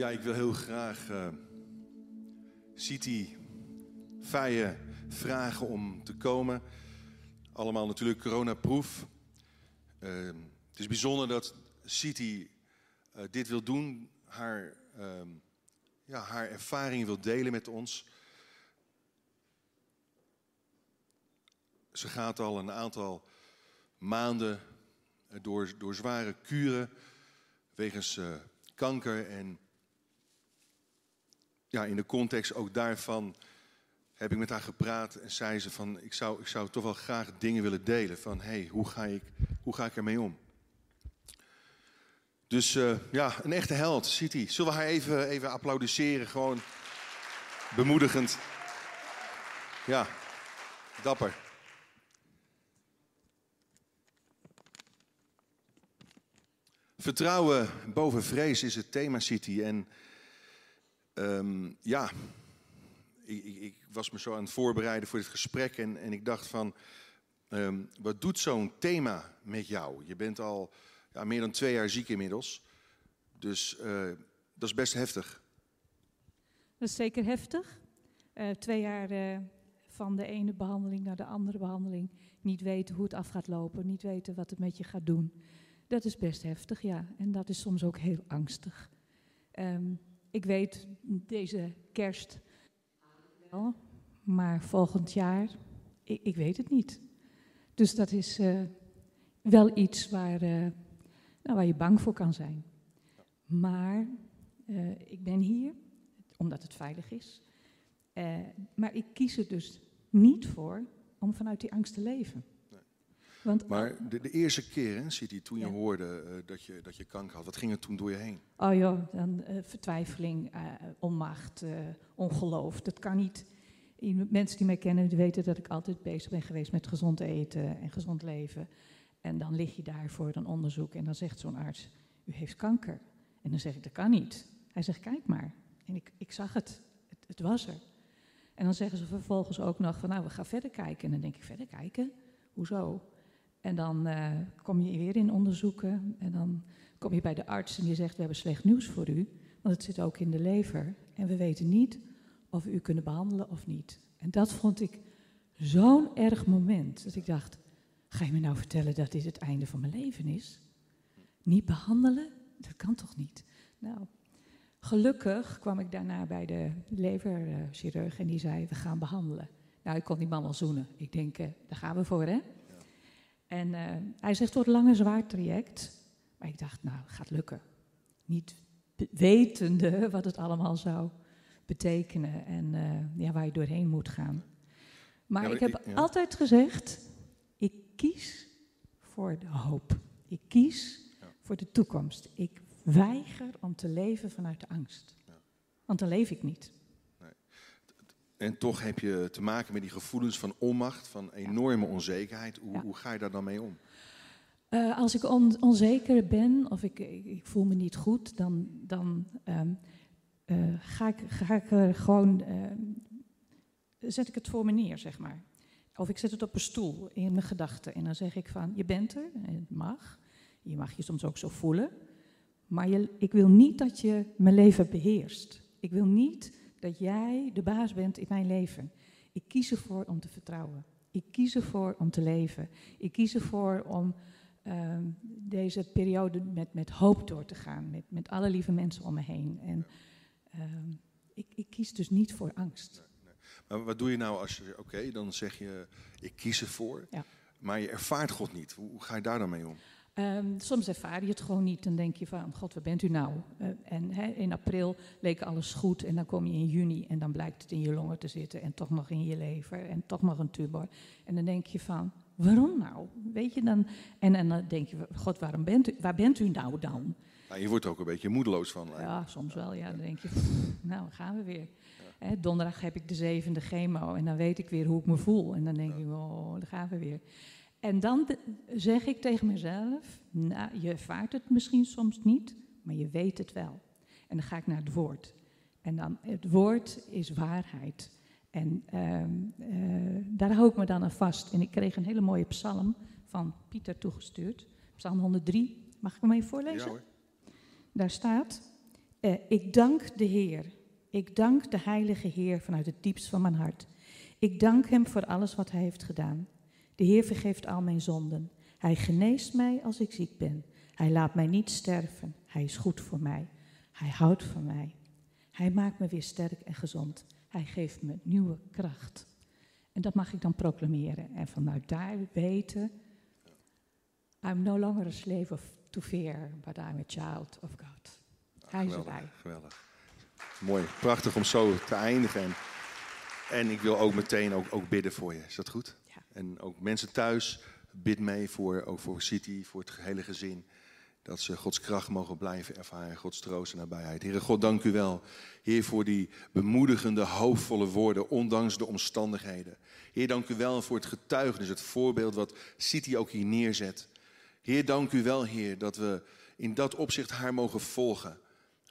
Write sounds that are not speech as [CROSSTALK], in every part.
Ja, ik wil heel graag uh, City Feijen vragen om te komen. Allemaal natuurlijk coronaproof. Uh, het is bijzonder dat City uh, dit wil doen, haar, uh, ja, haar ervaring wil delen met ons. Ze gaat al een aantal maanden door, door zware kuren wegens uh, kanker. En ja, in de context ook daarvan heb ik met haar gepraat en zei ze van ik zou, ik zou toch wel graag dingen willen delen. Van hé, hey, hoe, ga ik, hoe ga ik ermee om? Dus uh, ja, een echte held, City. Zullen we haar even, even applaudisseren? Gewoon bemoedigend. Ja, dapper. Vertrouwen boven vrees is het thema City. En um, ja, ik, ik, was me zo aan het voorbereiden voor dit gesprek. En, en ik dacht van, um, wat doet zo'n thema met jou? Je bent al ja, meer dan twee jaar ziek inmiddels. Dus uh, dat is best heftig. Dat is zeker heftig. Uh, twee jaar uh, van de ene behandeling naar de andere behandeling. Niet weten hoe het af gaat lopen. Niet weten wat het met je gaat doen. Dat is best heftig, ja. En dat is soms ook heel angstig. Um, ik weet deze kerst wel, maar volgend jaar, ik, ik weet het niet. Dus dat is uh, wel iets waar, uh, nou, waar je bang voor kan zijn. Maar uh, ik ben hier omdat het veilig is. maar ik kies er dus niet voor om vanuit die angst te leven. Want, maar de, de, eerste keer, hè, City, toen je ja. hoorde uh, dat, je, dat je kanker had, wat ging er toen door je heen? Oh joh, dan uh, vertwijfeling, uh, onmacht, ongeloof. Dat kan niet. Mensen die mij kennen, die weten dat ik altijd bezig ben geweest met gezond eten en gezond leven. En dan lig je daar voor een onderzoek en dan zegt zo'n arts, u heeft kanker. En dan zeg ik, dat kan niet. Hij zegt, kijk maar. En ik, ik zag het. het, het was er. En dan zeggen ze vervolgens ook nog van, nou, we gaan verder kijken. En dan denk ik, verder kijken? Hoezo? En dan uh, kom je weer in onderzoeken en dan kom je bij de arts en die zegt, we hebben slecht nieuws voor u, want het zit ook in de lever en we weten niet of we u kunnen behandelen of niet. En dat vond ik zo'n erg moment, dat ik dacht, ga je me nou vertellen dat dit het einde van mijn leven is? Niet behandelen? Dat kan toch niet? Nou, gelukkig kwam ik daarna bij de leverchirurg en die zei, we gaan behandelen. Nou, ik kon die man wel zoenen. Ik denk, uh, daar gaan we voor, hè? En uh, hij zegt, het wordt een lange zwaar traject. Maar ik dacht, nou, gaat lukken. Niet wetende [LAUGHS] wat het allemaal zou betekenen en uh, ja, waar je doorheen moet gaan. Maar, ja, maar ik heb ik, ja. altijd gezegd, ik kies voor de hoop. Ik kies ja. voor de toekomst. Ik weiger om te leven vanuit de angst. Want dan leef ik niet. En toch heb je te maken met die gevoelens van onmacht, van enorme onzekerheid. Hoe, Ja. hoe ga je daar dan mee om? Uh, als ik on- onzeker ben of ik, ik, ik voel me niet goed, dan, dan um, uh, ga, ik, ga ik er gewoon, uh, zet ik het voor me neer, zeg maar. Of ik zet het op een stoel in mijn gedachten en dan zeg ik van, je bent er, en het mag. Je mag je soms ook zo voelen. Maar je, ik wil niet dat je mijn leven beheerst. Ik wil niet dat jij de baas bent in mijn leven. Ik kies ervoor om te vertrouwen. Ik kies ervoor om te leven. Ik kies ervoor om um, deze periode met, met hoop door te gaan. Met, met alle lieve mensen om me heen. En um, ik, ik, kies dus niet voor angst. Nee, nee. Maar wat doe je nou als je, oké, okay, dan zeg je, ik kies ervoor. Ja. Maar je ervaart God niet. Hoe, hoe ga je daar dan mee om? Um, soms ervaar je het gewoon niet. Dan denk je van, god, waar bent u nou? Uh, en he, in april leek alles goed. En dan kom je in juni en dan blijkt het in je longen te zitten. En toch nog in je lever. En toch nog een tumor. En dan denk je van, waarom nou? Weet je dan? En, en dan denk je, god, waarom bent u, waar bent u nou dan? Nou, je wordt er ook een beetje moedeloos van. Ja, soms wel. Ja. Dan denk je, pff, nou, gaan we weer. Ja. He, donderdag heb ik de zevende chemo. En dan weet ik weer hoe ik me voel. En dan denk ik, oh, daar gaan we weer. En dan zeg ik tegen mezelf, nou, je ervaart het misschien soms niet, maar je weet het wel. En dan ga ik naar het woord. En dan, het woord is waarheid. En uh, uh, daar hou ik me dan aan vast. En ik kreeg een hele mooie psalm van Pieter toegestuurd. Psalm 103. Mag ik hem even voorlezen? Ja, hoor. Daar staat, Eh, ik dank de Heer. Ik dank de Heilige Heer vanuit het diepst van mijn hart. Ik dank Hem voor alles wat Hij heeft gedaan. De Heer vergeeft al mijn zonden. Hij geneest mij als ik ziek ben. Hij laat mij niet sterven. Hij is goed voor mij. Hij houdt van mij. Hij maakt me weer sterk en gezond. Hij geeft me nieuwe kracht. En dat mag ik dan proclameren. En vanuit daar weten, I'm no longer a slave of, to fear, but I'm a child of God. Hij is geweldig, erbij. geweldig. Mooi, prachtig om zo te eindigen. En, en ik wil ook meteen ook, ook bidden voor je. Is dat goed? En ook mensen thuis, bid mee voor, ook voor City, voor het hele gezin. Dat ze Gods kracht mogen blijven ervaren, Gods troost en nabijheid. Heere God, dank u wel. Heer, voor die bemoedigende, hoopvolle woorden, ondanks de omstandigheden. Heer, dank u wel voor het getuigenis, het voorbeeld wat City ook hier neerzet. Heer, dank u wel, Heer, dat we in dat opzicht haar mogen volgen.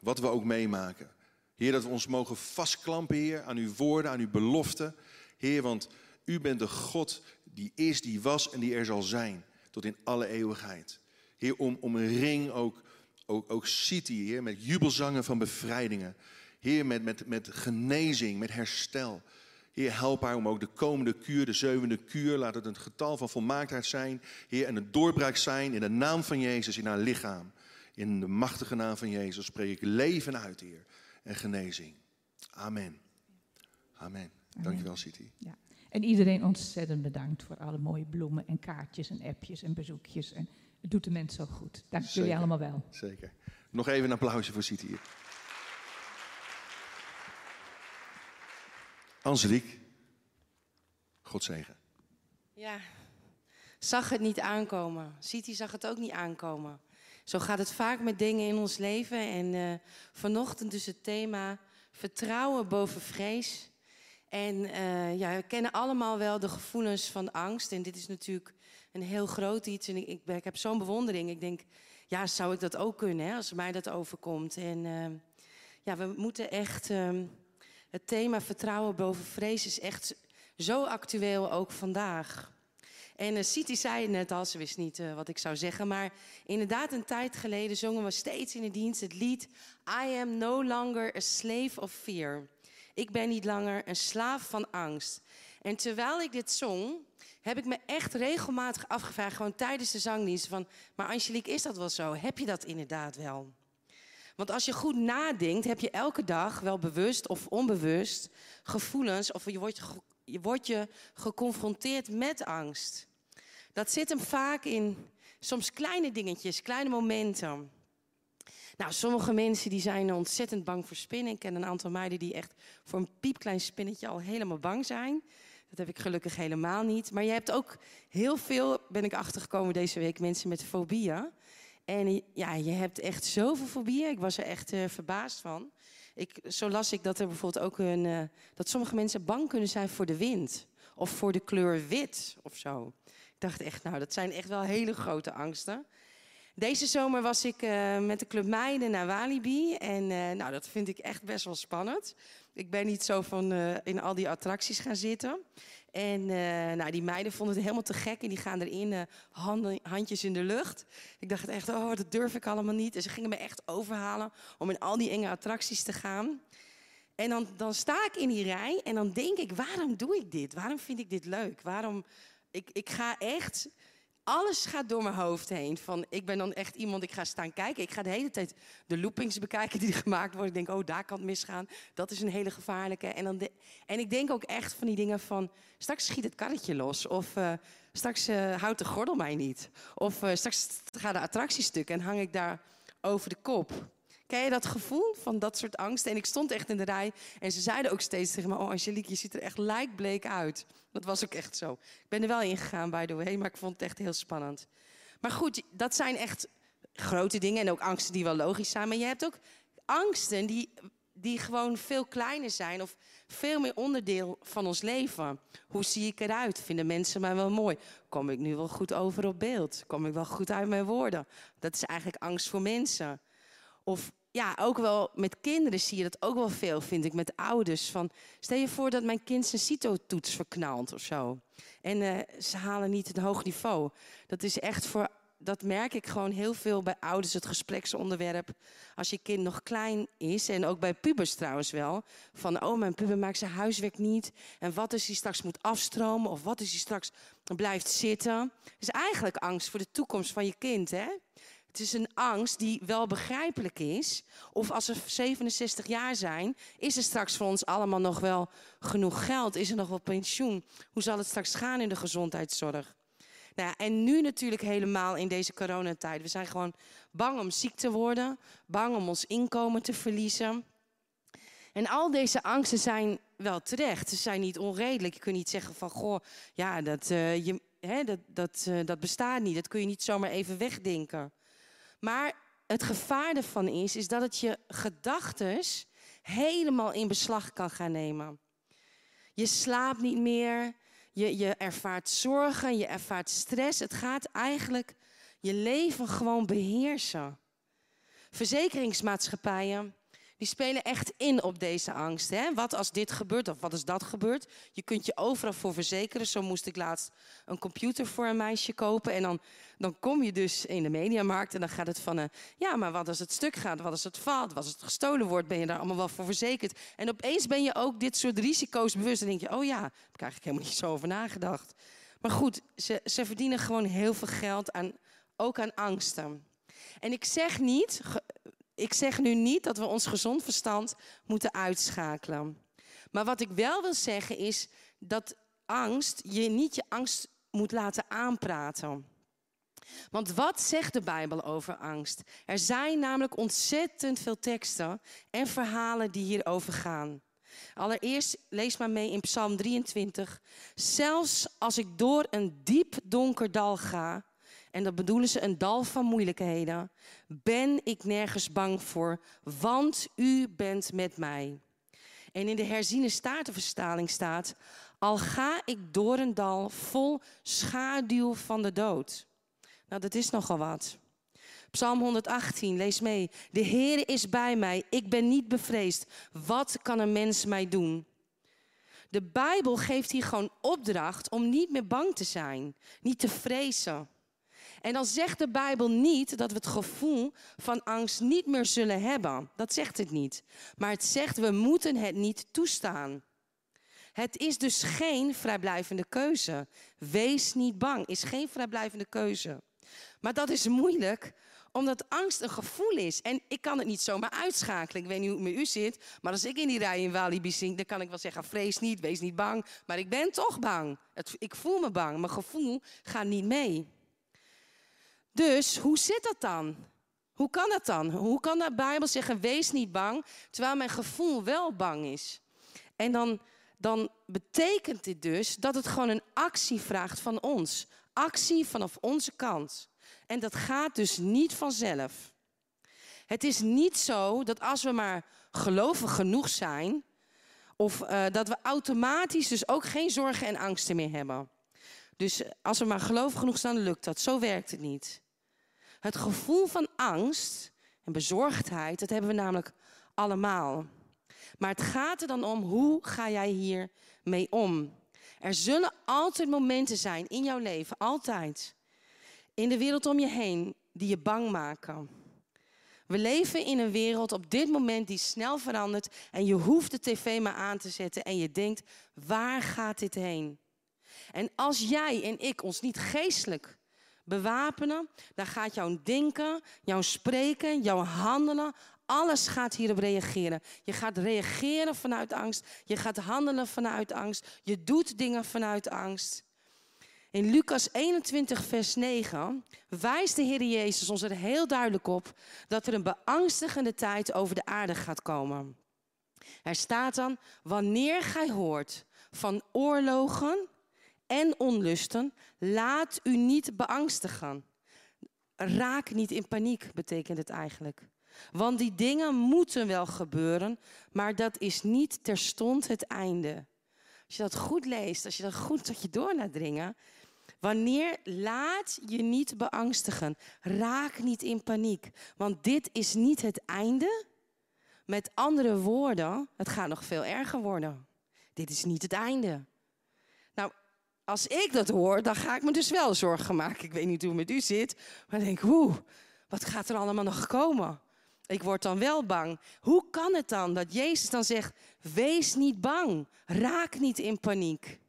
Wat we ook meemaken. Heer, dat we ons mogen vastklampen, Heer, aan uw woorden, aan uw beloften. Heer, want u bent de God die is, die was en die er zal zijn. Tot in alle eeuwigheid. Heer, om, om een ring ook, ook, ook City, Heer, met jubelzangen van bevrijdingen. Heer, met, met, met genezing, met herstel. Heer, help haar om ook de komende kuur, de zevende kuur, laat het een getal van volmaaktheid zijn. Heer, en een doorbraak zijn in de naam van Jezus in haar lichaam. In de machtige naam van Jezus spreek ik leven uit, Heer, en genezing. Amen. Amen. Dankjewel, City. Ja. En iedereen ontzettend bedankt voor alle mooie bloemen en kaartjes en appjes en bezoekjes. En het doet de mensen zo goed. Dank jullie allemaal wel. Zeker. Nog even een applausje voor City hier. Angelique. God zegen. Ja, zag het niet aankomen. City zag het ook niet aankomen. Zo gaat het vaak met dingen in ons leven. En eh, vanochtend dus het thema vertrouwen boven vrees. En eh, ja, we kennen allemaal wel de gevoelens van angst. En dit is natuurlijk een heel groot iets. En ik, ik, heb zo'n bewondering. Ik denk, ja, zou ik dat ook kunnen hè, als mij dat overkomt? En eh, ja, we moeten echt... ehm, het thema vertrouwen boven vrees is echt zo actueel ook vandaag. En uh, Siti zei het net al, ze wist niet eh, wat ik zou zeggen. Maar inderdaad, een tijd geleden zongen we steeds in de dienst het lied... I am no longer a slave of fear. Ik ben niet langer een slaaf van angst. En terwijl ik dit zong, heb ik me echt regelmatig afgevraagd... gewoon tijdens de zangdienst van... maar Angelique, is dat wel zo? Heb je dat inderdaad wel? Want als je goed nadenkt, heb je elke dag, wel bewust of onbewust, gevoelens of je wordt, je je geconfronteerd met angst. Dat zit hem vaak in soms kleine dingetjes, kleine momenten. Nou, sommige mensen die zijn ontzettend bang voor spinnen. Ik ken een aantal meiden die echt voor een piepklein spinnetje al helemaal bang zijn. Dat heb ik gelukkig helemaal niet. Maar je hebt ook heel veel, ben ik achtergekomen deze week, mensen met fobieën. En ja, je hebt echt zoveel fobieën. Ik was er echt eh, verbaasd van. Ik, zo las ik dat er bijvoorbeeld ook een. eh, dat sommige mensen bang kunnen zijn voor de wind. Of voor de kleur wit of zo. Ik dacht echt, nou, dat zijn echt wel hele grote angsten. Deze zomer was ik eh, met de Club Meiden naar Walibi. En eh, nou, dat vind ik echt best wel spannend. Ik ben niet zo van eh, in al die attracties gaan zitten. En nou, die meiden vonden het helemaal te gek. En die gaan erin, handen, handjes in de lucht. Ik dacht echt, oh, dat durf ik allemaal niet. En ze gingen me echt overhalen om in al die enge attracties te gaan. En dan, dan sta ik in die rij en dan denk ik, waarom doe ik dit? Waarom vind ik dit leuk? Waarom, ik, ik ga echt, alles gaat door mijn hoofd heen. Van, ik ben dan echt iemand, ik ga staan kijken. Ik ga de hele tijd de loopings bekijken die [LAUGHS] gemaakt worden. Ik denk, oh, daar kan het misgaan. Dat is een hele gevaarlijke. En, dan en ik denk ook echt van die dingen van, straks schiet het karretje los. Of eh, straks eh, houdt de gordel mij niet. Of eh, straks gaat de attractie stuk en hang ik daar over de kop. Ken je dat gevoel van dat soort angst? En ik stond echt in de rij en ze zeiden ook steeds tegen me... oh Angelique, je ziet er echt lijkbleek uit. Dat was ook echt zo. Ik ben er wel in gegaan, by the way, maar ik vond het echt heel spannend. Maar goed, dat zijn echt grote dingen en ook angsten die wel logisch zijn. Maar je hebt ook angsten die, die gewoon veel kleiner zijn... of veel meer onderdeel van ons leven. Hoe zie ik eruit? Vinden mensen mij wel mooi? Kom ik nu wel goed over op beeld? Kom ik wel goed uit mijn woorden? Dat is eigenlijk angst voor mensen. Of ja, ook wel met kinderen zie je dat ook wel veel, vind ik, met ouders. Van, stel je voor dat mijn kind zijn CITO-toets verknalt of zo. En eh, ze halen niet een hoog niveau. Dat is echt voor dat merk ik gewoon heel veel bij ouders, het gespreksonderwerp. Als je kind nog klein is, en ook bij pubers trouwens wel. Van, oh, mijn puber maakt zijn huiswerk niet. En wat is hij straks moet afstromen? Of wat is hij straks blijft zitten? Is eigenlijk angst voor de toekomst van je kind, hè? Het is een angst die wel begrijpelijk is. Of als ze 67 jaar zijn, is er straks voor ons allemaal nog wel genoeg geld? Is er nog wel pensioen? Hoe zal het straks gaan in de gezondheidszorg? Nou en nu natuurlijk helemaal in deze coronatijd. We zijn gewoon bang om ziek te worden, bang om ons inkomen te verliezen. En al deze angsten zijn wel terecht. Ze zijn niet onredelijk. Je kunt niet zeggen van, goh, ja, dat, uh, je, hè, dat, dat, uh, dat bestaat niet. Dat kun je niet zomaar even wegdenken. Maar het gevaar ervan is, is dat het je gedachten helemaal in beslag kan gaan nemen. Je slaapt niet meer, je, je ervaart zorgen, je ervaart stress. Het gaat eigenlijk je leven gewoon beheersen. Verzekeringsmaatschappijen die spelen echt in op deze angst. Hè? Wat als dit gebeurt of wat als dat gebeurt? Je kunt je overal voor verzekeren. Zo moest ik laatst een computer voor een meisje kopen. En dan, dan kom je dus in de mediamarkt en dan gaat het van... Uh, ja, maar wat als het stuk gaat? Wat als het valt? Wat als het gestolen wordt? Ben je daar allemaal wel voor verzekerd? En opeens ben je ook dit soort risico's bewust. En denk je, oh ja, daar heb ik eigenlijk helemaal [LAUGHS] niet zo over nagedacht. Maar goed, ze, ze verdienen gewoon heel veel geld aan, ook aan angsten. En ik zeg niet, ik zeg nu niet dat we ons gezond verstand moeten uitschakelen. Maar wat ik wel wil zeggen is dat angst, je niet je angst moet laten aanpraten. Want wat zegt de Bijbel over angst? Er zijn namelijk ontzettend veel teksten en verhalen die hierover gaan. Allereerst lees maar mee in Psalm 23. Zelfs als ik door een diep donker dal ga, en dat bedoelen ze een dal van moeilijkheden, ben ik nergens bang voor, want u bent met mij. En in de herziene statenverstaling staat, al ga ik door een dal vol schaduw van de dood. Nou, dat is nogal wat. Psalm 118, lees mee. De Heer is bij mij, ik ben niet bevreesd. Wat kan een mens mij doen? De Bijbel geeft hier gewoon opdracht om niet meer bang te zijn, niet te vrezen. En dan zegt de Bijbel niet dat we het gevoel van angst niet meer zullen hebben. Dat zegt het niet. Maar het zegt we moeten het niet toestaan. Het is dus geen vrijblijvende keuze. Wees niet bang, is geen vrijblijvende keuze. Maar dat is moeilijk, omdat angst een gevoel is. En ik kan het niet zomaar uitschakelen. Ik weet niet hoe het met u zit, maar als ik in die rij in Walibi zing, dan kan ik wel zeggen: vrees niet, wees niet bang. Maar ik ben toch bang. ik voel me bang. Mijn gevoel gaat niet mee. Dus hoe zit dat dan? Hoe kan dat dan? Hoe kan de Bijbel zeggen: wees niet bang, terwijl mijn gevoel wel bang is? En dan, dan betekent dit dus dat het gewoon een actie vraagt van ons. Actie vanaf onze kant. En dat gaat dus niet vanzelf. Het is niet zo dat als we maar gelovig genoeg zijn, of uh, dat we automatisch dus ook geen zorgen en angsten meer hebben. Dus als we maar gelovig genoeg staan, lukt dat. Zo werkt het niet. Het gevoel van angst en bezorgdheid, dat hebben we namelijk allemaal. Maar het gaat er dan om, hoe ga jij hier mee om? Er zullen altijd momenten zijn in jouw leven, altijd, in de wereld om je heen, die je bang maken. We leven in een wereld op dit moment die snel verandert en je hoeft de tv maar aan te zetten en je denkt, waar gaat dit heen? En als jij en ik ons niet geestelijk bewapenen, dan gaat jouw denken, jouw spreken, jouw handelen, alles gaat hierop reageren. Je gaat reageren vanuit angst, je gaat handelen vanuit angst, je doet dingen vanuit angst. In Lucas 21, vers 9 wijst de Heer Jezus ons er heel duidelijk op dat er een beangstigende tijd over de aarde gaat komen. Er staat dan, wanneer gij hoort van oorlogen en onlusten, laat u niet beangstigen. Raak niet in paniek, betekent het eigenlijk. Want die dingen moeten wel gebeuren, maar dat is niet terstond het einde. Als je dat goed leest, als je dat goed tot je door laat dringen. Wanneer laat je niet beangstigen, raak niet in paniek, want dit is niet het einde. Met andere woorden, het gaat nog veel erger worden. Dit is niet het einde. Als ik dat hoor, dan ga ik me dus wel zorgen maken. Ik weet niet hoe het met u zit, maar ik denk, oeh, wat gaat er allemaal nog komen? Ik word dan wel bang. Hoe kan het dan dat Jezus dan zegt: Wees niet bang, raak niet in paniek?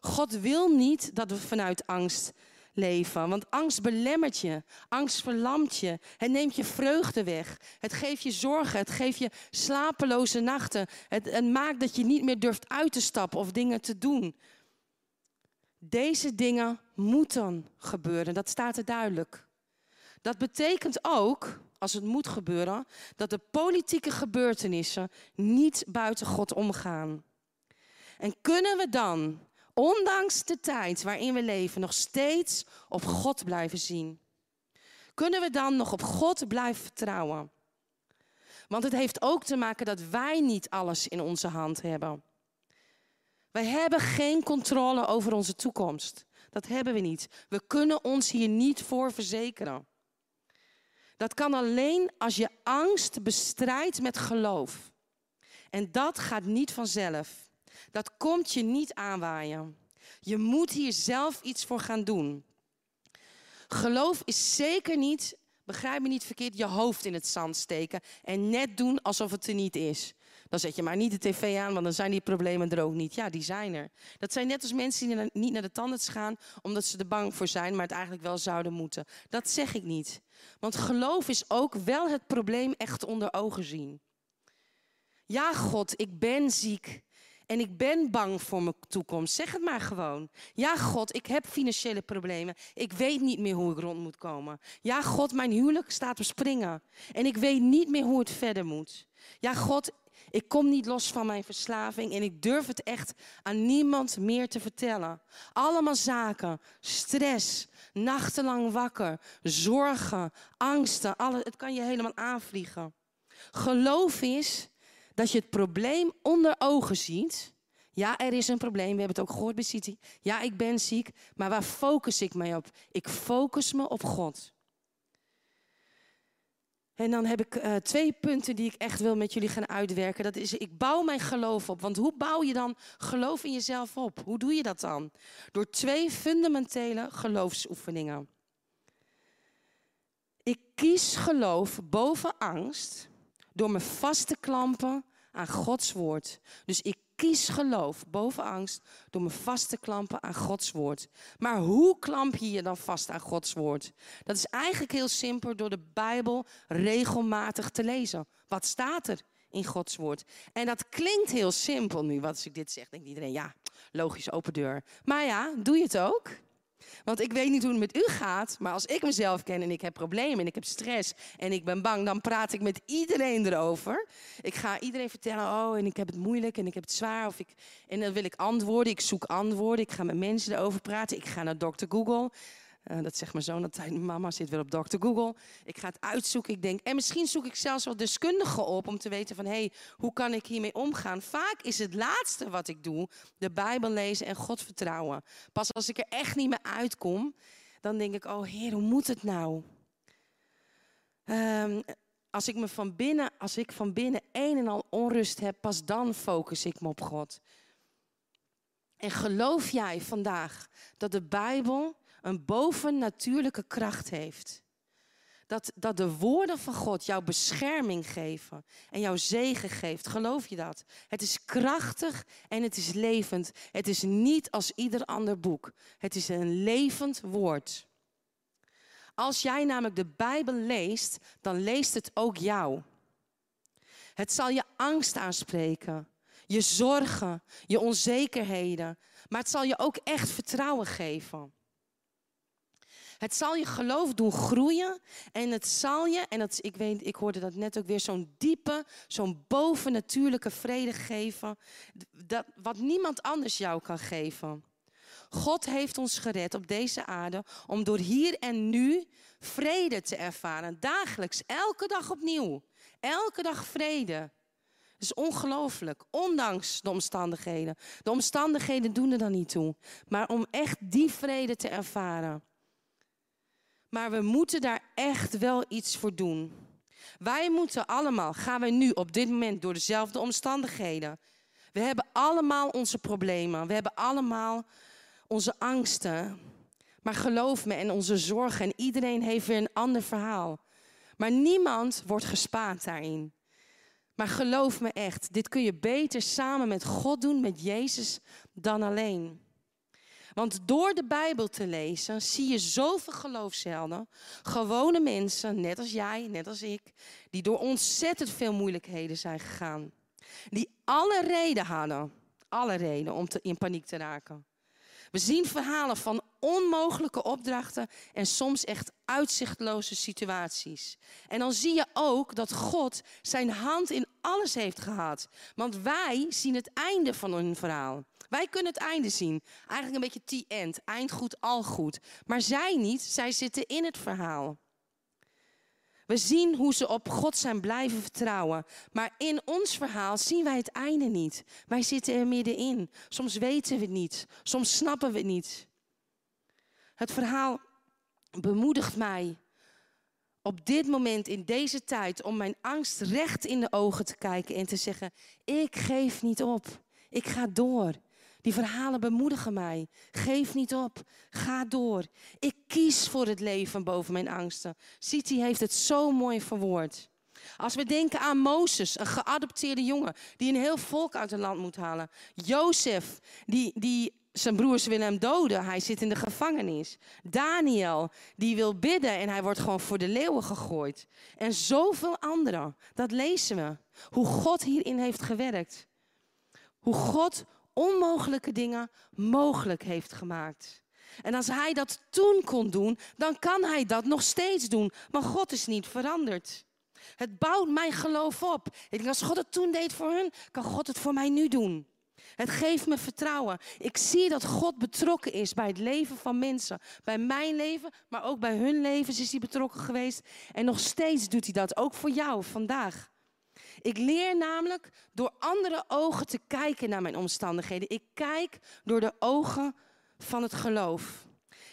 God wil niet dat we vanuit angst leven, want angst belemmert je, angst verlamt je, het neemt je vreugde weg, het geeft je zorgen, het geeft je slapeloze nachten, het, het maakt dat je niet meer durft uit te stappen of dingen te doen. Deze dingen moeten gebeuren, dat staat er duidelijk. Dat betekent ook als het moet gebeuren, dat de politieke gebeurtenissen niet buiten God omgaan. En kunnen we dan, ondanks de tijd waarin we leven, nog steeds op God blijven zien? Kunnen we dan nog op God blijven vertrouwen? Want het heeft ook te maken dat wij niet alles in onze hand hebben. Wij hebben geen controle over onze toekomst. Dat hebben we niet. We kunnen ons hier niet voor verzekeren. Dat kan alleen als je angst bestrijdt met geloof. En dat gaat niet vanzelf. Dat komt je niet aanwaaien. Je moet hier zelf iets voor gaan doen. Geloof is zeker niet, begrijp me niet verkeerd, je hoofd in het zand steken en net doen alsof het er niet is. Dan zet je maar niet de tv aan, want dan zijn die problemen er ook niet. Ja, die zijn er. Dat zijn net als mensen die niet naar de tandarts gaan omdat ze er bang voor zijn, maar het eigenlijk wel zouden moeten. Dat zeg ik niet. Want geloof is ook wel het probleem echt onder ogen zien. Ja, God, ik ben ziek. En ik ben bang voor mijn toekomst. Zeg het maar gewoon. Ja, God, ik heb financiële problemen. Ik weet niet meer hoe ik rond moet komen. Ja, God, mijn huwelijk staat op springen. En ik weet niet meer hoe het verder moet. Ja, God, ik kom niet los van mijn verslaving en ik durf het echt aan niemand meer te vertellen. Allemaal zaken, stress, nachtenlang wakker, zorgen, angsten, alles, het kan je helemaal aanvliegen. Geloof is dat je het probleem onder ogen ziet. Ja, er is een probleem. We hebben het ook gehoord bij City. Ja, ik ben ziek. Maar waar focus ik mij op? Ik focus me op God. En dan heb ik uh, twee punten die ik echt wil met jullie gaan uitwerken. Dat is, ik bouw mijn geloof op. Want hoe bouw je dan geloof in jezelf op? Hoe doe je dat dan? Door twee fundamentele geloofsoefeningen. Ik kies geloof boven angst door me vast te klampen aan Gods woord. Dus ik kies geloof boven angst door me vast te klampen aan Gods woord. Maar hoe klamp je je dan vast aan Gods woord? Dat is eigenlijk heel simpel door de Bijbel regelmatig te lezen. Wat staat er in Gods woord? En dat klinkt heel simpel nu, wat als ik dit zeg, denkt iedereen, ja, logisch, open deur. Maar ja, doe je het ook? Want ik weet niet hoe het met u gaat, maar als ik mezelf ken en ik heb problemen en ik heb stress en ik ben bang, dan praat ik met iedereen erover. Ik ga iedereen vertellen, oh, en ik heb het moeilijk en ik heb het zwaar. Of ik, en dan wil ik antwoorden, ik zoek antwoorden, ik ga met mensen erover praten. Ik ga naar dokter Google. Uh, dat zegt mijn zoon altijd, mama zit weer op dokter Google. Ik ga het uitzoeken, ik denk, en misschien zoek ik zelfs wel deskundigen op om te weten van, hé, hey, hoe kan ik hiermee omgaan? Vaak is het laatste wat ik doe, de Bijbel lezen en God vertrouwen. Pas als ik er echt niet meer uitkom, dan denk ik, oh heer, hoe moet het nou? Um, als ik, me van binnen, als ik van binnen een en al onrust heb, pas dan focus ik me op God. En geloof jij vandaag dat de Bijbel een bovennatuurlijke kracht heeft. Dat, dat de woorden van God jouw bescherming geven en jouw zegen geeft. Geloof je dat? Het is krachtig en het is levend. Het is niet als ieder ander boek. Het is een levend woord. Als jij namelijk de Bijbel leest, dan leest het ook jou. Het zal je angst aanspreken, je zorgen, je onzekerheden, maar het zal je ook echt vertrouwen geven. Het zal je geloof doen groeien en het zal je, en dat, ik, weet, ik hoorde dat net ook weer, zo'n diepe, zo'n bovennatuurlijke vrede geven, dat, wat niemand anders jou kan geven. God heeft ons gered op deze aarde om door hier en nu vrede te ervaren. Dagelijks, elke dag opnieuw. Elke dag vrede. Het is ongelooflijk, ondanks de omstandigheden. De omstandigheden doen er dan niet toe. Maar om echt die vrede te ervaren. Maar we moeten daar echt wel iets voor doen. Wij moeten allemaal, gaan we nu op dit moment door dezelfde omstandigheden. We hebben allemaal onze problemen. We hebben allemaal onze angsten. Maar geloof me, en onze zorgen. En iedereen heeft weer een ander verhaal. Maar niemand wordt gespaard daarin. Maar geloof me echt, dit kun je beter samen met God doen, met Jezus, dan alleen. Want door de Bijbel te lezen zie je zoveel geloofshelden, gewone mensen, net als jij, net als ik, die door ontzettend veel moeilijkheden zijn gegaan. Die alle reden hadden, alle reden om te, in paniek te raken. We zien verhalen van onmogelijke opdrachten en soms echt uitzichtloze situaties. En dan zie je ook dat God zijn hand in alles heeft gehad. Want wij zien het einde van hun verhaal. Wij kunnen het einde zien. Eigenlijk een beetje T-end. Eind goed, al goed. Maar zij niet. Zij zitten in het verhaal. We zien hoe ze op God zijn blijven vertrouwen. Maar in ons verhaal zien wij het einde niet. Wij zitten er middenin. Soms weten we het niet. Soms snappen we het niet. Het verhaal bemoedigt mij op dit moment, in deze tijd, om mijn angst recht in de ogen te kijken en te zeggen: Ik geef niet op. Ik ga door. Die verhalen bemoedigen mij. Geef niet op. Ga door. Ik kies voor het leven boven mijn angsten. City heeft het zo mooi verwoord. Als we denken aan Mozes, een geadopteerde jongen die een heel volk uit het land moet halen. Jozef, die, die zijn broers willen hem doden. Hij zit in de gevangenis. Daniel, die wil bidden en hij wordt gewoon voor de leeuwen gegooid. En zoveel anderen. Dat lezen we. Hoe God hierin heeft gewerkt. Hoe God onmogelijke dingen mogelijk heeft gemaakt. En als hij dat toen kon doen, dan kan hij dat nog steeds doen. Maar God is niet veranderd. Het bouwt mijn geloof op. Ik denk, als God het toen deed voor hun, kan God het voor mij nu doen. Het geeft me vertrouwen. Ik zie dat God betrokken is bij het leven van mensen. Bij mijn leven, maar ook bij hun levens is hij betrokken geweest. En nog steeds doet hij dat, ook voor jou vandaag. Ik leer namelijk door andere ogen te kijken naar mijn omstandigheden. Ik kijk door de ogen van het geloof.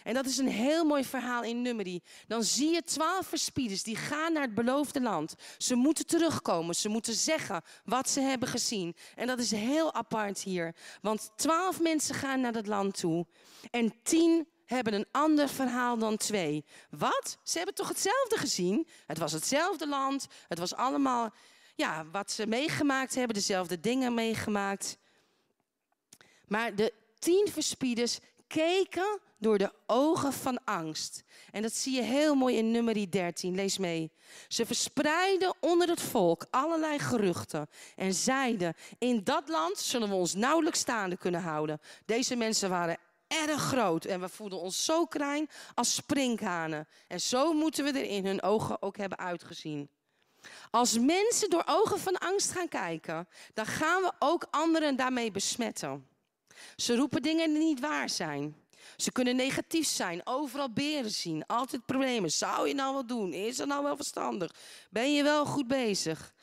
En dat is een heel mooi verhaal in Nummerie. Dan zie je twaalf verspieders die gaan naar het beloofde land. Ze moeten terugkomen. Ze moeten zeggen wat ze hebben gezien. En dat is heel apart hier. Want twaalf mensen gaan naar het land toe. En tien hebben een ander verhaal dan twee. Wat? Ze hebben toch hetzelfde gezien? Het was hetzelfde land. Het was allemaal ja, wat ze meegemaakt hebben, dezelfde dingen meegemaakt. Maar de tien verspieders keken door de ogen van angst. En dat zie je heel mooi in nummer 13. Lees mee. Ze verspreidden onder het volk allerlei geruchten en zeiden: In dat land zullen we ons nauwelijks staande kunnen houden. Deze mensen waren erg groot en we voelden ons zo klein als sprinkhanen. En zo moeten we er in hun ogen ook hebben uitgezien. Als mensen door ogen van angst gaan kijken, dan gaan we ook anderen daarmee besmetten. Ze roepen dingen die niet waar zijn. Ze kunnen negatief zijn, overal beren zien, altijd problemen. Zou je nou wel doen? Is het nou wel verstandig? Ben je wel goed bezig?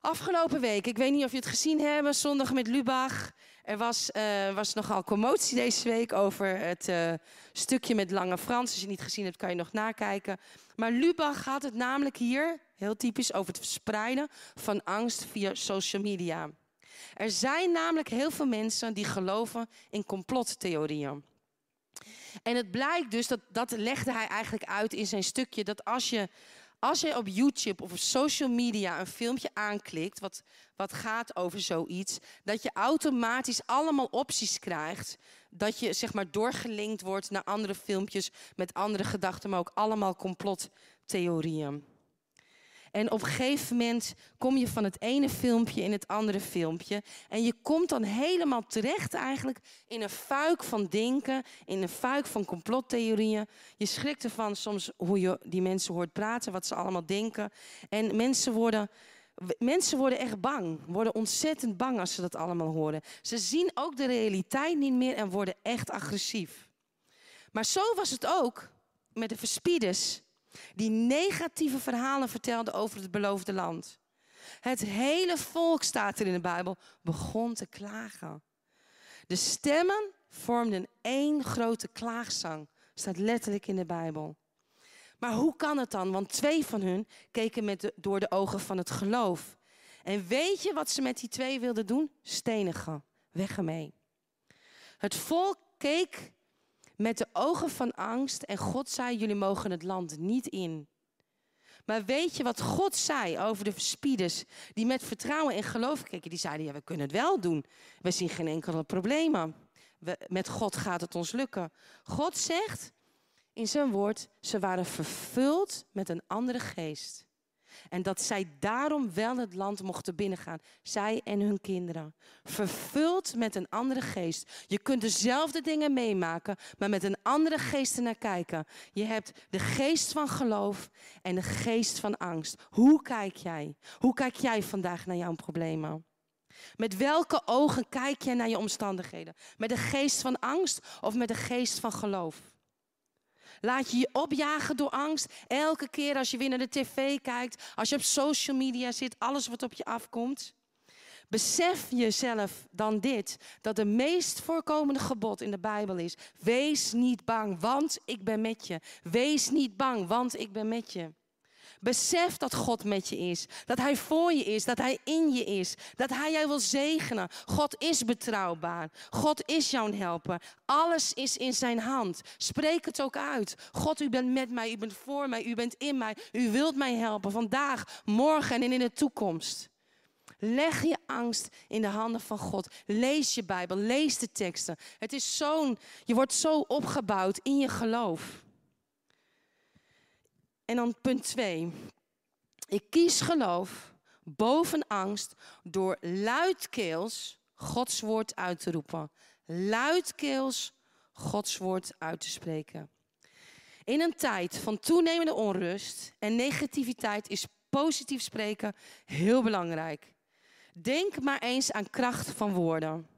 Afgelopen week, ik weet niet of je het gezien hebt, zondag met Lubach. Er was, uh, was nogal commotie deze week over het uh, stukje met Lange Frans. Als je het niet gezien hebt, kan je nog nakijken. Maar Lubach had het namelijk hier, heel typisch, over het verspreiden van angst via social media. Er zijn namelijk heel veel mensen die geloven in complottheorieën. En het blijkt dus, dat, dat legde hij eigenlijk uit in zijn stukje, dat als je, als je op YouTube of op social media een filmpje aanklikt, wat, wat gaat over zoiets, dat je automatisch allemaal opties krijgt, dat je zeg maar doorgelinkt wordt naar andere filmpjes met andere gedachten, maar ook allemaal complottheorieën. En op een gegeven moment kom je van het ene filmpje in het andere filmpje. En je komt dan helemaal terecht eigenlijk in een fuik van denken, in een fuik van complottheorieën. Je schrikt ervan soms hoe je die mensen hoort praten, wat ze allemaal denken. En mensen worden, mensen worden echt bang, worden ontzettend bang als ze dat allemaal horen. Ze zien ook de realiteit niet meer en worden echt agressief. Maar zo was het ook met de verspieders die negatieve verhalen vertelde over het beloofde land. Het hele volk, staat er in de Bijbel, begon te klagen. De stemmen vormden één grote klaagzang. Staat letterlijk in de Bijbel. Maar hoe kan het dan? Want twee van hun keken met door de ogen van het geloof. En weet je wat ze met die twee wilden doen? Stenigen. Weg ermee. Het volk keek met de ogen van angst en God zei: Jullie mogen het land niet in. Maar weet je wat God zei over de verspieders die met vertrouwen en geloof keken? Die zeiden: Ja, we kunnen het wel doen. We zien geen enkele problemen. We, met God gaat het ons lukken. God zegt in zijn woord: Ze waren vervuld met een andere geest. En dat zij daarom wel het land mochten binnengaan. Zij en hun kinderen. Vervuld met een andere geest. Je kunt dezelfde dingen meemaken, maar met een andere geest naar kijken. Je hebt de geest van geloof en de geest van angst. Hoe kijk jij? Hoe kijk jij vandaag naar jouw problemen? Met welke ogen kijk jij naar je omstandigheden? Met de geest van angst of met de geest van geloof? Laat je je opjagen door angst. Elke keer als je weer naar de tv kijkt, als je op social media zit, alles wat op je afkomt. Besef jezelf dan dit, dat de meest voorkomende gebod in de Bijbel is: wees niet bang, want ik ben met je. Wees niet bang, want ik ben met je. Besef dat God met je is. Dat Hij voor je is. Dat Hij in je is. Dat Hij jou wil zegenen. God is betrouwbaar. God is jouw helper. Alles is in zijn hand. Spreek het ook uit. God, u bent met mij. U bent voor mij. U bent in mij. U wilt mij helpen. Vandaag, morgen en in de toekomst. Leg je angst in de handen van God. Lees je Bijbel. Lees de teksten. Het is zo'n. Je wordt zo opgebouwd in je geloof. En dan punt 2. Ik kies geloof boven angst door luidkeels Gods woord uit te roepen. Luidkeels Gods woord uit te spreken. In een tijd van toenemende onrust en negativiteit is positief spreken heel belangrijk. Denk maar eens aan kracht van woorden.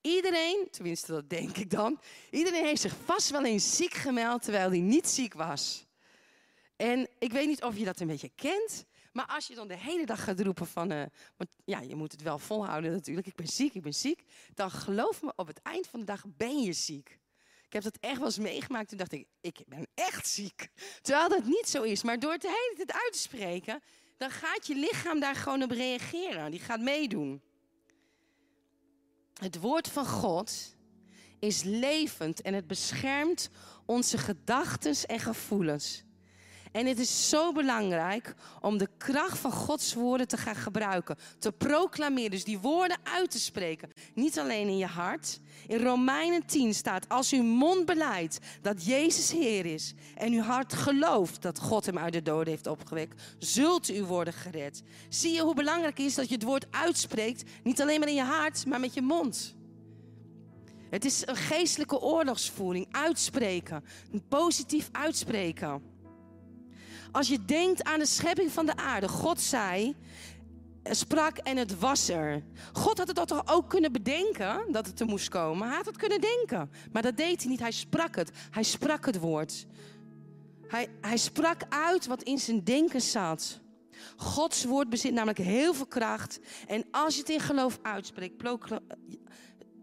Iedereen, tenminste dat denk ik dan, iedereen heeft zich vast wel eens ziek gemeld terwijl hij niet ziek was. En ik weet niet of je dat een beetje kent. Maar als je dan de hele dag gaat roepen van, want ja, je moet het wel volhouden natuurlijk. Ik ben ziek, ik ben ziek. Dan geloof me, op het eind van de dag ben je ziek. Ik heb dat echt wel eens meegemaakt. Toen dacht ik, ik ben echt ziek. Terwijl dat niet zo is. Maar door het hele tijd uit te spreken, dan gaat je lichaam daar gewoon op reageren. Die gaat meedoen. Het woord van God is levend en het beschermt onze gedachten en gevoelens. En het is zo belangrijk om de kracht van Gods woorden te gaan gebruiken. Te proclameren, dus die woorden uit te spreken. Niet alleen in je hart. In Romeinen 10 staat, als uw mond beleidt dat Jezus Heer is... en uw hart gelooft dat God hem uit de doden heeft opgewekt... zult u worden gered. Zie je hoe belangrijk het is dat je het woord uitspreekt... niet alleen maar in je hart, maar met je mond. Het is een geestelijke oorlogsvoering. Uitspreken. Positief uitspreken. Als je denkt aan de schepping van de aarde. God zei, sprak en het was er. God had het toch ook kunnen bedenken dat het er moest komen. Hij had het kunnen denken. Maar dat deed hij niet. Hij sprak het. Hij sprak het woord. Hij, hij sprak uit wat in zijn denken zat. Gods woord bezit namelijk heel veel kracht. En als je het in geloof uitspreekt,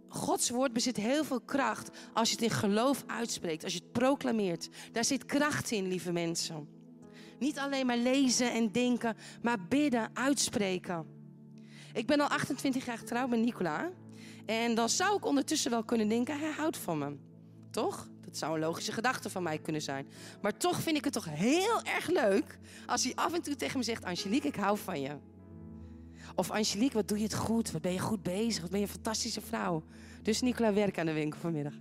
Gods woord bezit heel veel kracht als je het in geloof uitspreekt, als je het proclameert. Daar zit kracht in, lieve mensen. Niet alleen maar lezen en denken, maar bidden, uitspreken. Ik ben al 28 jaar getrouwd met Nicola. En dan zou ik ondertussen wel kunnen denken, hij houdt van me. Toch? Dat zou een logische gedachte van mij kunnen zijn. Maar toch vind ik het toch heel erg leuk als hij af en toe tegen me zegt: Angelique, ik hou van je. Of Angelique, wat doe je het goed? Wat ben je goed bezig? Wat ben je een fantastische vrouw? Dus Nicola werkt aan de winkel vanmiddag.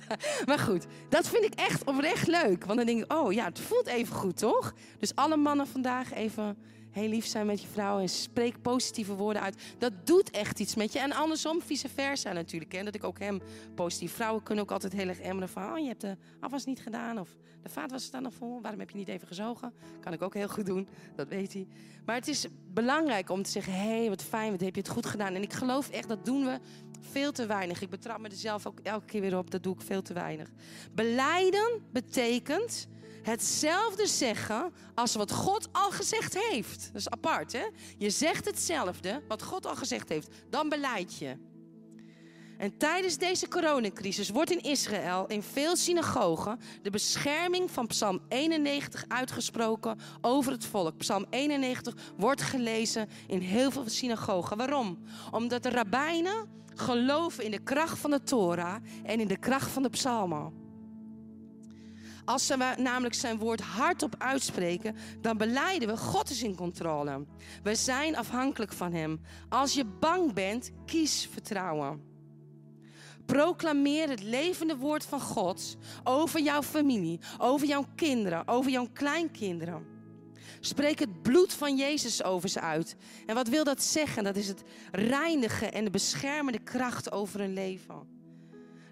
[LAUGHS] maar goed, dat vind ik echt oprecht leuk. Want dan denk ik, oh ja, het voelt even goed, toch? Dus alle mannen vandaag even heel lief zijn met je vrouw en spreek positieve woorden uit. Dat doet echt iets met je. En andersom, vice versa natuurlijk. Hè? Dat ik ook hem positief. Vrouwen kunnen ook altijd heel erg emmeren van... oh, je hebt de afwas niet gedaan of de vaat was er nog vol. Waarom heb je niet even gezogen? Kan ik ook heel goed doen, dat weet hij. Maar het is belangrijk om te zeggen... hé, hey, wat fijn, wat heb je het goed gedaan. En ik geloof echt, dat doen we veel te weinig. Ik betrap me er zelf ook elke keer weer op, dat doe ik veel te weinig. Beleiden betekent hetzelfde zeggen als wat God al gezegd heeft. Dat is apart, hè? Je zegt hetzelfde wat God al gezegd heeft. Dan beleid je. En tijdens deze coronacrisis wordt in Israël in veel synagogen de bescherming van Psalm 91 uitgesproken over het volk. Psalm 91 wordt gelezen in heel veel synagogen. Waarom? Omdat de rabbijnen geloven in de kracht van de Torah en in de kracht van de psalmen. Als we namelijk zijn woord hardop uitspreken, dan beleiden we God is in controle. We zijn afhankelijk van Hem. Als je bang bent, kies vertrouwen. Proclameer het levende woord van God over jouw familie, over jouw kinderen, over jouw kleinkinderen. Spreek het bloed van Jezus over ze uit. En wat wil dat zeggen? Dat is het reinigen en de beschermende kracht over hun leven.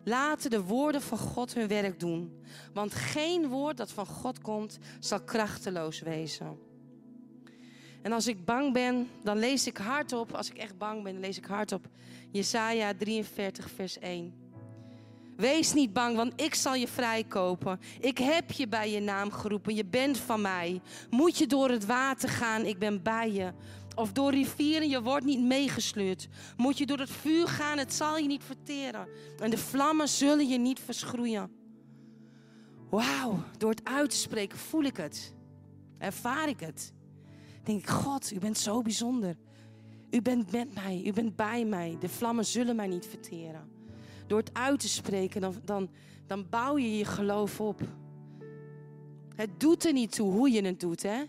Laten de woorden van God hun werk doen. Want geen woord dat van God komt, zal krachteloos wezen. En als ik bang ben, dan lees ik hardop. Als ik echt bang ben, dan lees ik hardop. Jesaja 43, vers 1. Wees niet bang, want ik zal je vrijkopen. Ik heb je bij je naam geroepen. Je bent van mij. Moet je door het water gaan, ik ben bij je. Of door rivieren, je wordt niet meegesleurd. Moet je door het vuur gaan, het zal je niet verteren. En de vlammen zullen je niet verschroeien. Wauw, door het uit te spreken voel ik het. Ervaar ik het. Denk ik, God, u bent zo bijzonder. U bent met mij, u bent bij mij. De vlammen zullen mij niet verteren. Door het uit te spreken, dan, dan, dan bouw je je geloof op. Het doet er niet toe hoe je het doet, hè?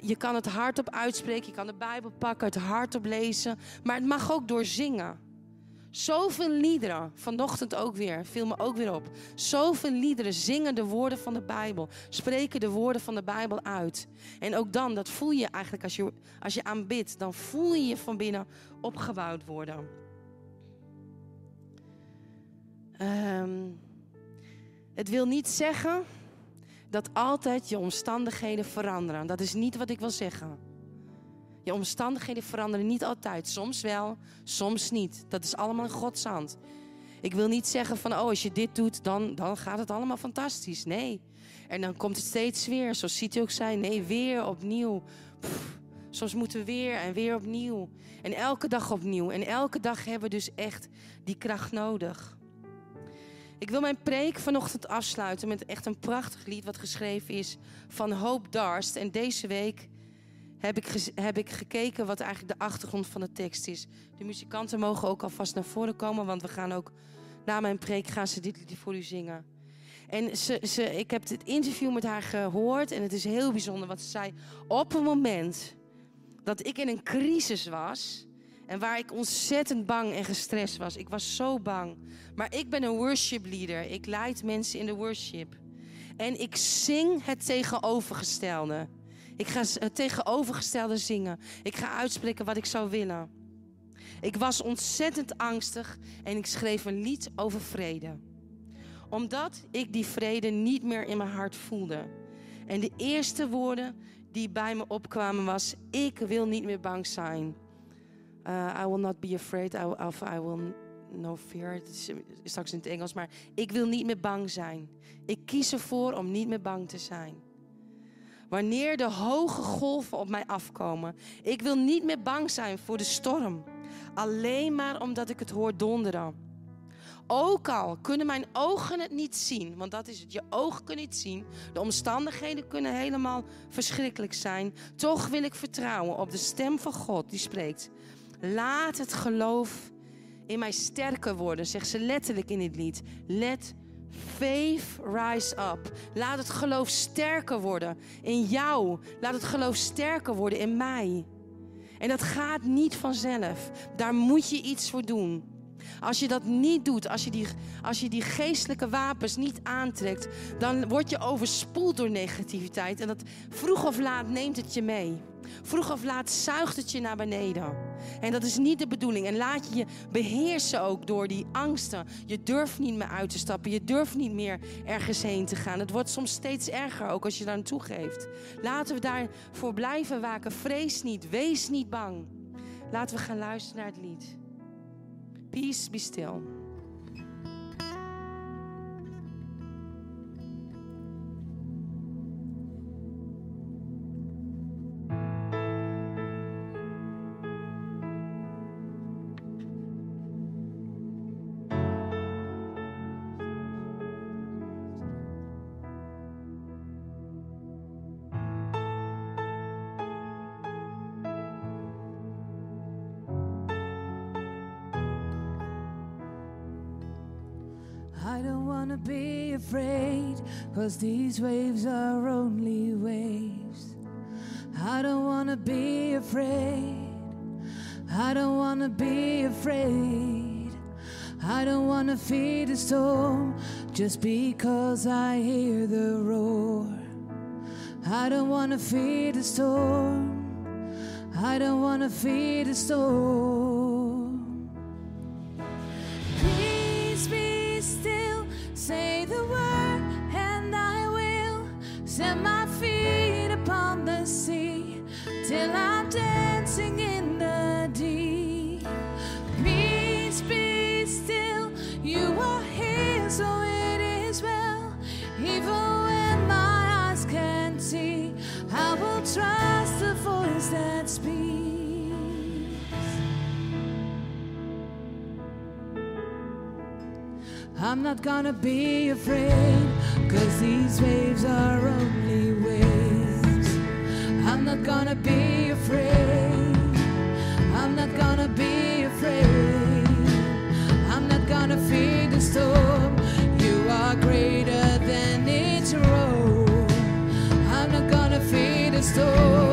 Je kan het hardop uitspreken, je kan de Bijbel pakken, het hardop lezen. Maar het mag ook door zingen. Zoveel liederen, vanochtend ook weer, viel me ook weer op. Zoveel liederen zingen de woorden van de Bijbel, spreken de woorden van de Bijbel uit. En ook dan, dat voel je eigenlijk als je, als je aanbidt, dan voel je je van binnen opgebouwd worden. Um, het wil niet zeggen dat altijd je omstandigheden veranderen. Dat is niet wat ik wil zeggen. Je omstandigheden veranderen niet altijd. Soms wel, soms niet. Dat is allemaal in Gods hand. Ik wil niet zeggen van, oh, als je dit doet, dan, dan gaat het allemaal fantastisch. Nee. En dan komt het steeds weer, zoals u ook zijn. Nee, weer opnieuw. soms moeten we weer en weer opnieuw. En elke dag opnieuw. En elke dag hebben we dus echt die kracht nodig. Ik wil mijn preek vanochtend afsluiten met echt een prachtig lied wat geschreven is van Hope Darst. En deze week heb ik, heb ik gekeken wat eigenlijk de achtergrond van de tekst is. De muzikanten mogen ook alvast naar voren komen, want we gaan ook na mijn preek gaan ze dit lied voor u zingen. En ze, ze, ik heb het interview met haar gehoord en het is heel bijzonder wat ze zei. Op het moment dat ik in een crisis was, en waar ik ontzettend bang en gestrest was. Ik was zo bang. Maar ik ben een worship leader. Ik leid mensen in de worship. En ik zing het tegenovergestelde. Ik ga het tegenovergestelde zingen. Ik ga uitspreken wat ik zou willen. Ik was ontzettend angstig en ik schreef een lied over vrede. Omdat ik die vrede niet meer in mijn hart voelde. En de eerste woorden die bij me opkwamen was: ik wil niet meer bang zijn. Uh, I will not be afraid. I, of I will no fear. Het is straks in het Engels, maar ik wil niet meer bang zijn. Ik kies ervoor om niet meer bang te zijn. Wanneer de hoge golven op mij afkomen, ik wil niet meer bang zijn voor de storm. Alleen maar omdat ik het hoor donderen. Ook al kunnen mijn ogen het niet zien, want dat is het, je ogen kunnen niet zien. De omstandigheden kunnen helemaal verschrikkelijk zijn. Toch wil ik vertrouwen op de stem van God die spreekt. Laat het geloof in mij sterker worden, zegt ze letterlijk in dit lied. Let faith rise up. Laat het geloof sterker worden in jou. Laat het geloof sterker worden in mij. En dat gaat niet vanzelf. Daar moet je iets voor doen. Als je dat niet doet, als je, die, als je die geestelijke wapens niet aantrekt, dan word je overspoeld door negativiteit. En dat vroeg of laat neemt het je mee. Vroeg of laat zuigt het je naar beneden. En dat is niet de bedoeling. En laat je je beheersen ook door die angsten. Je durft niet meer uit te stappen. Je durft niet meer ergens heen te gaan. Het wordt soms steeds erger ook als je daar naartoe geeft. Laten we daarvoor blijven waken. Vrees niet. Wees niet bang. Laten we gaan luisteren naar het lied. Peace be still. wanna be afraid, cause these waves are only waves. I don't wanna be afraid, I don't wanna be afraid. I don't wanna feed the storm just because I hear the roar. I don't wanna feed the storm, I don't wanna feed the storm. not gonna be afraid, cause these waves are only waves. I'm not gonna be afraid, I'm not gonna be afraid, I'm not gonna feed the storm. You are greater than its roar. I'm not gonna feed the storm.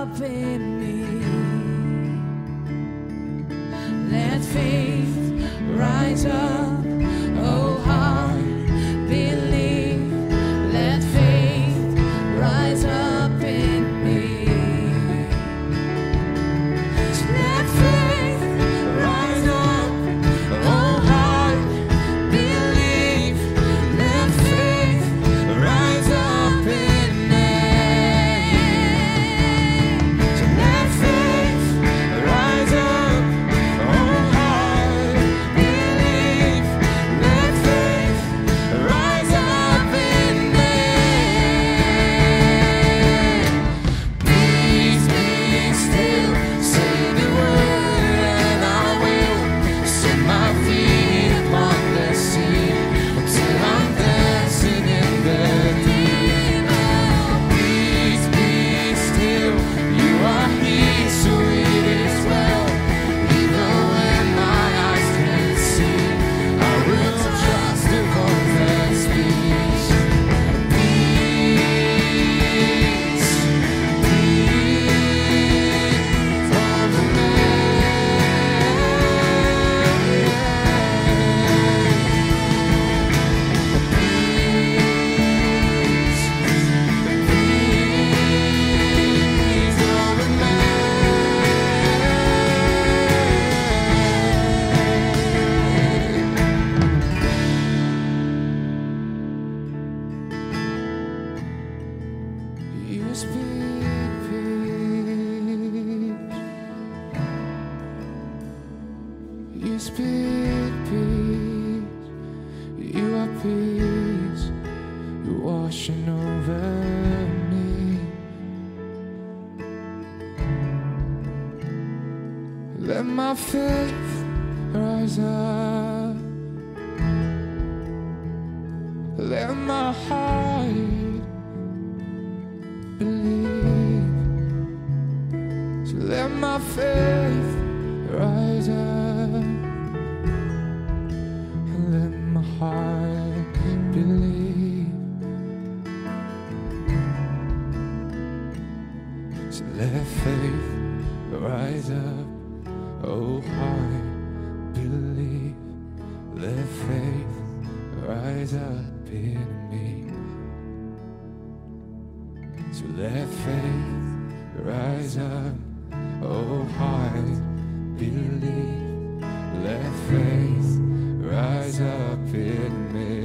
up in me. Up in me.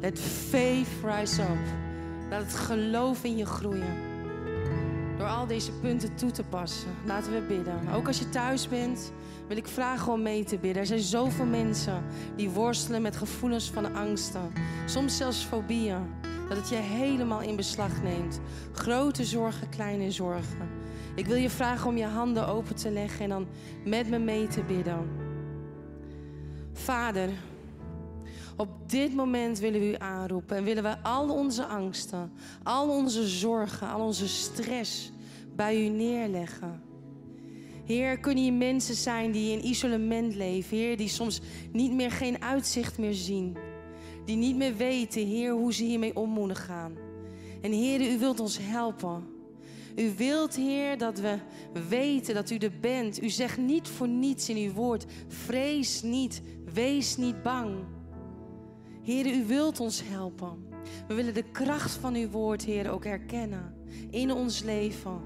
Let faith rise up. Laat het geloof in je groeien. Door al deze punten toe te passen. Laten we bidden. Ook als je thuis bent, wil ik vragen om mee te bidden. Er zijn zoveel mensen die worstelen met gevoelens van angsten. Soms zelfs fobieën. Dat het je helemaal in beslag neemt. Grote zorgen, kleine zorgen. Ik wil je vragen om je handen open te leggen en dan met me mee te bidden. Vader, op dit moment willen we u aanroepen en willen we al onze angsten, al onze zorgen, al onze stress bij u neerleggen. Heer, kunnen hier mensen zijn die in isolement leven, Heer, die soms niet meer geen uitzicht meer zien, die niet meer weten, Heer, hoe ze hiermee om moeten gaan. En Heer, u wilt ons helpen. U wilt, Heer, dat we weten dat u er bent. U zegt niet voor niets in uw woord: vrees niet, wees niet bang. Heer, u wilt ons helpen. We willen de kracht van uw woord, Heer, ook herkennen in ons leven.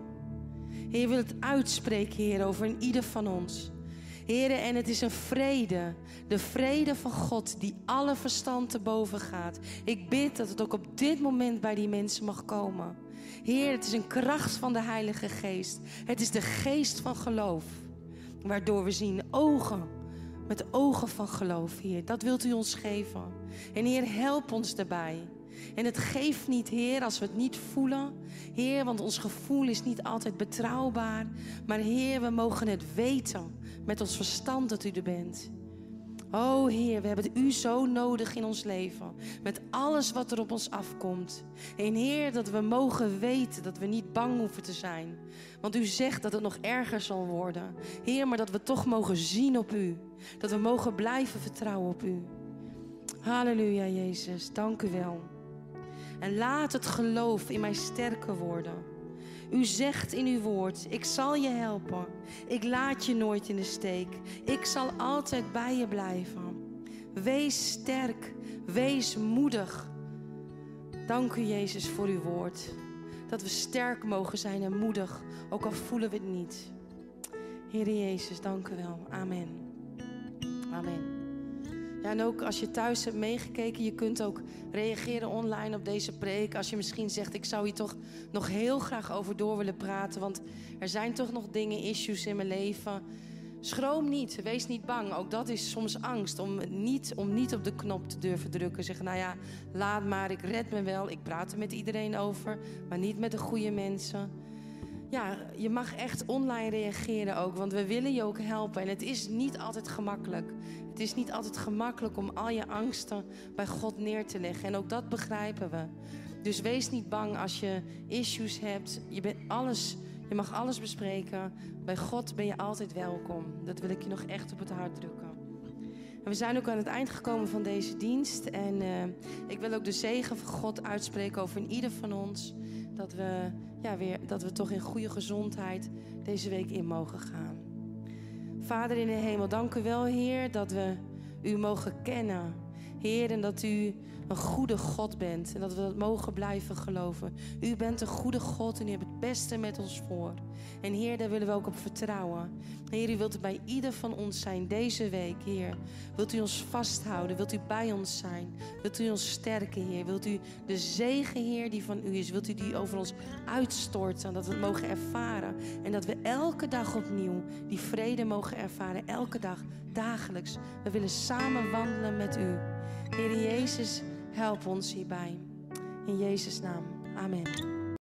Heer, wil het uitspreken, Heer, over in ieder van ons. Heer, en het is een vrede, de vrede van God die alle verstand te boven gaat. Ik bid dat het ook op dit moment bij die mensen mag komen. Heer, het is een kracht van de Heilige Geest. Het is de geest van geloof, waardoor we zien ogen met ogen van geloof, Heer. Dat wilt u ons geven. En Heer, help ons daarbij. En het geeft niet, Heer, als we het niet voelen. Heer, want ons gevoel is niet altijd betrouwbaar. Maar Heer, we mogen het weten met ons verstand dat u er bent. Oh Heer, we hebben u zo nodig in ons leven. Met alles wat er op ons afkomt. En Heer, dat we mogen weten dat we niet bang hoeven te zijn. Want u zegt dat het nog erger zal worden. Heer, maar dat we toch mogen zien op u. Dat we mogen blijven vertrouwen op u. Halleluja, Jezus. Dank u wel. En laat het geloof in mij sterker worden. U zegt in uw woord: Ik zal je helpen. Ik laat je nooit in de steek. Ik zal altijd bij je blijven. Wees sterk. Wees moedig. Dank u, Jezus, voor uw woord. Dat we sterk mogen zijn en moedig, ook al voelen we het niet. Heer Jezus, dank u wel. Amen. Amen. Ja, en ook als je thuis hebt meegekeken, je kunt ook reageren online op deze preek. Als je misschien zegt, ik zou hier toch nog heel graag over door willen praten. Want er zijn toch nog dingen, issues in mijn leven. Schroom niet, wees niet bang. Ook dat is soms angst om niet, om niet op de knop te durven drukken. Zeggen, nou ja, laat maar, ik red me wel. Ik praat er met iedereen over, maar niet met de goede mensen. Ja, je mag echt online reageren ook, want we willen je ook helpen. En het is niet altijd gemakkelijk. Het is niet altijd gemakkelijk om al je angsten bij God neer te leggen. En ook dat begrijpen we. Dus wees niet bang als je issues hebt. Je, bent alles, je mag alles bespreken. Bij God ben je altijd welkom. Dat wil ik je nog echt op het hart drukken. En we zijn ook aan het eind gekomen van deze dienst. En eh, ik wil ook de zegen van God uitspreken over ieder van ons. Dat we, ja, weer, dat we toch in goede gezondheid deze week in mogen gaan. Vader in de hemel, dank u wel, Heer, dat we u mogen kennen. Heer, en dat u een goede God bent. En dat we dat mogen blijven geloven. U bent een goede God en u hebt het beste met ons voor. En Heer, daar willen we ook op vertrouwen. Heer, u wilt bij ieder van ons zijn deze week, Heer. Wilt u ons vasthouden? Wilt u bij ons zijn? Wilt u ons sterken, Heer? Wilt u de zegen, Heer, die van u is, wilt u die over ons uitstorten? Dat we het mogen ervaren. En dat we elke dag opnieuw die vrede mogen ervaren. Elke dag, dagelijks. We willen samen wandelen met u. Heer Jezus, help ons hierbij. In Jezus' naam. Amen.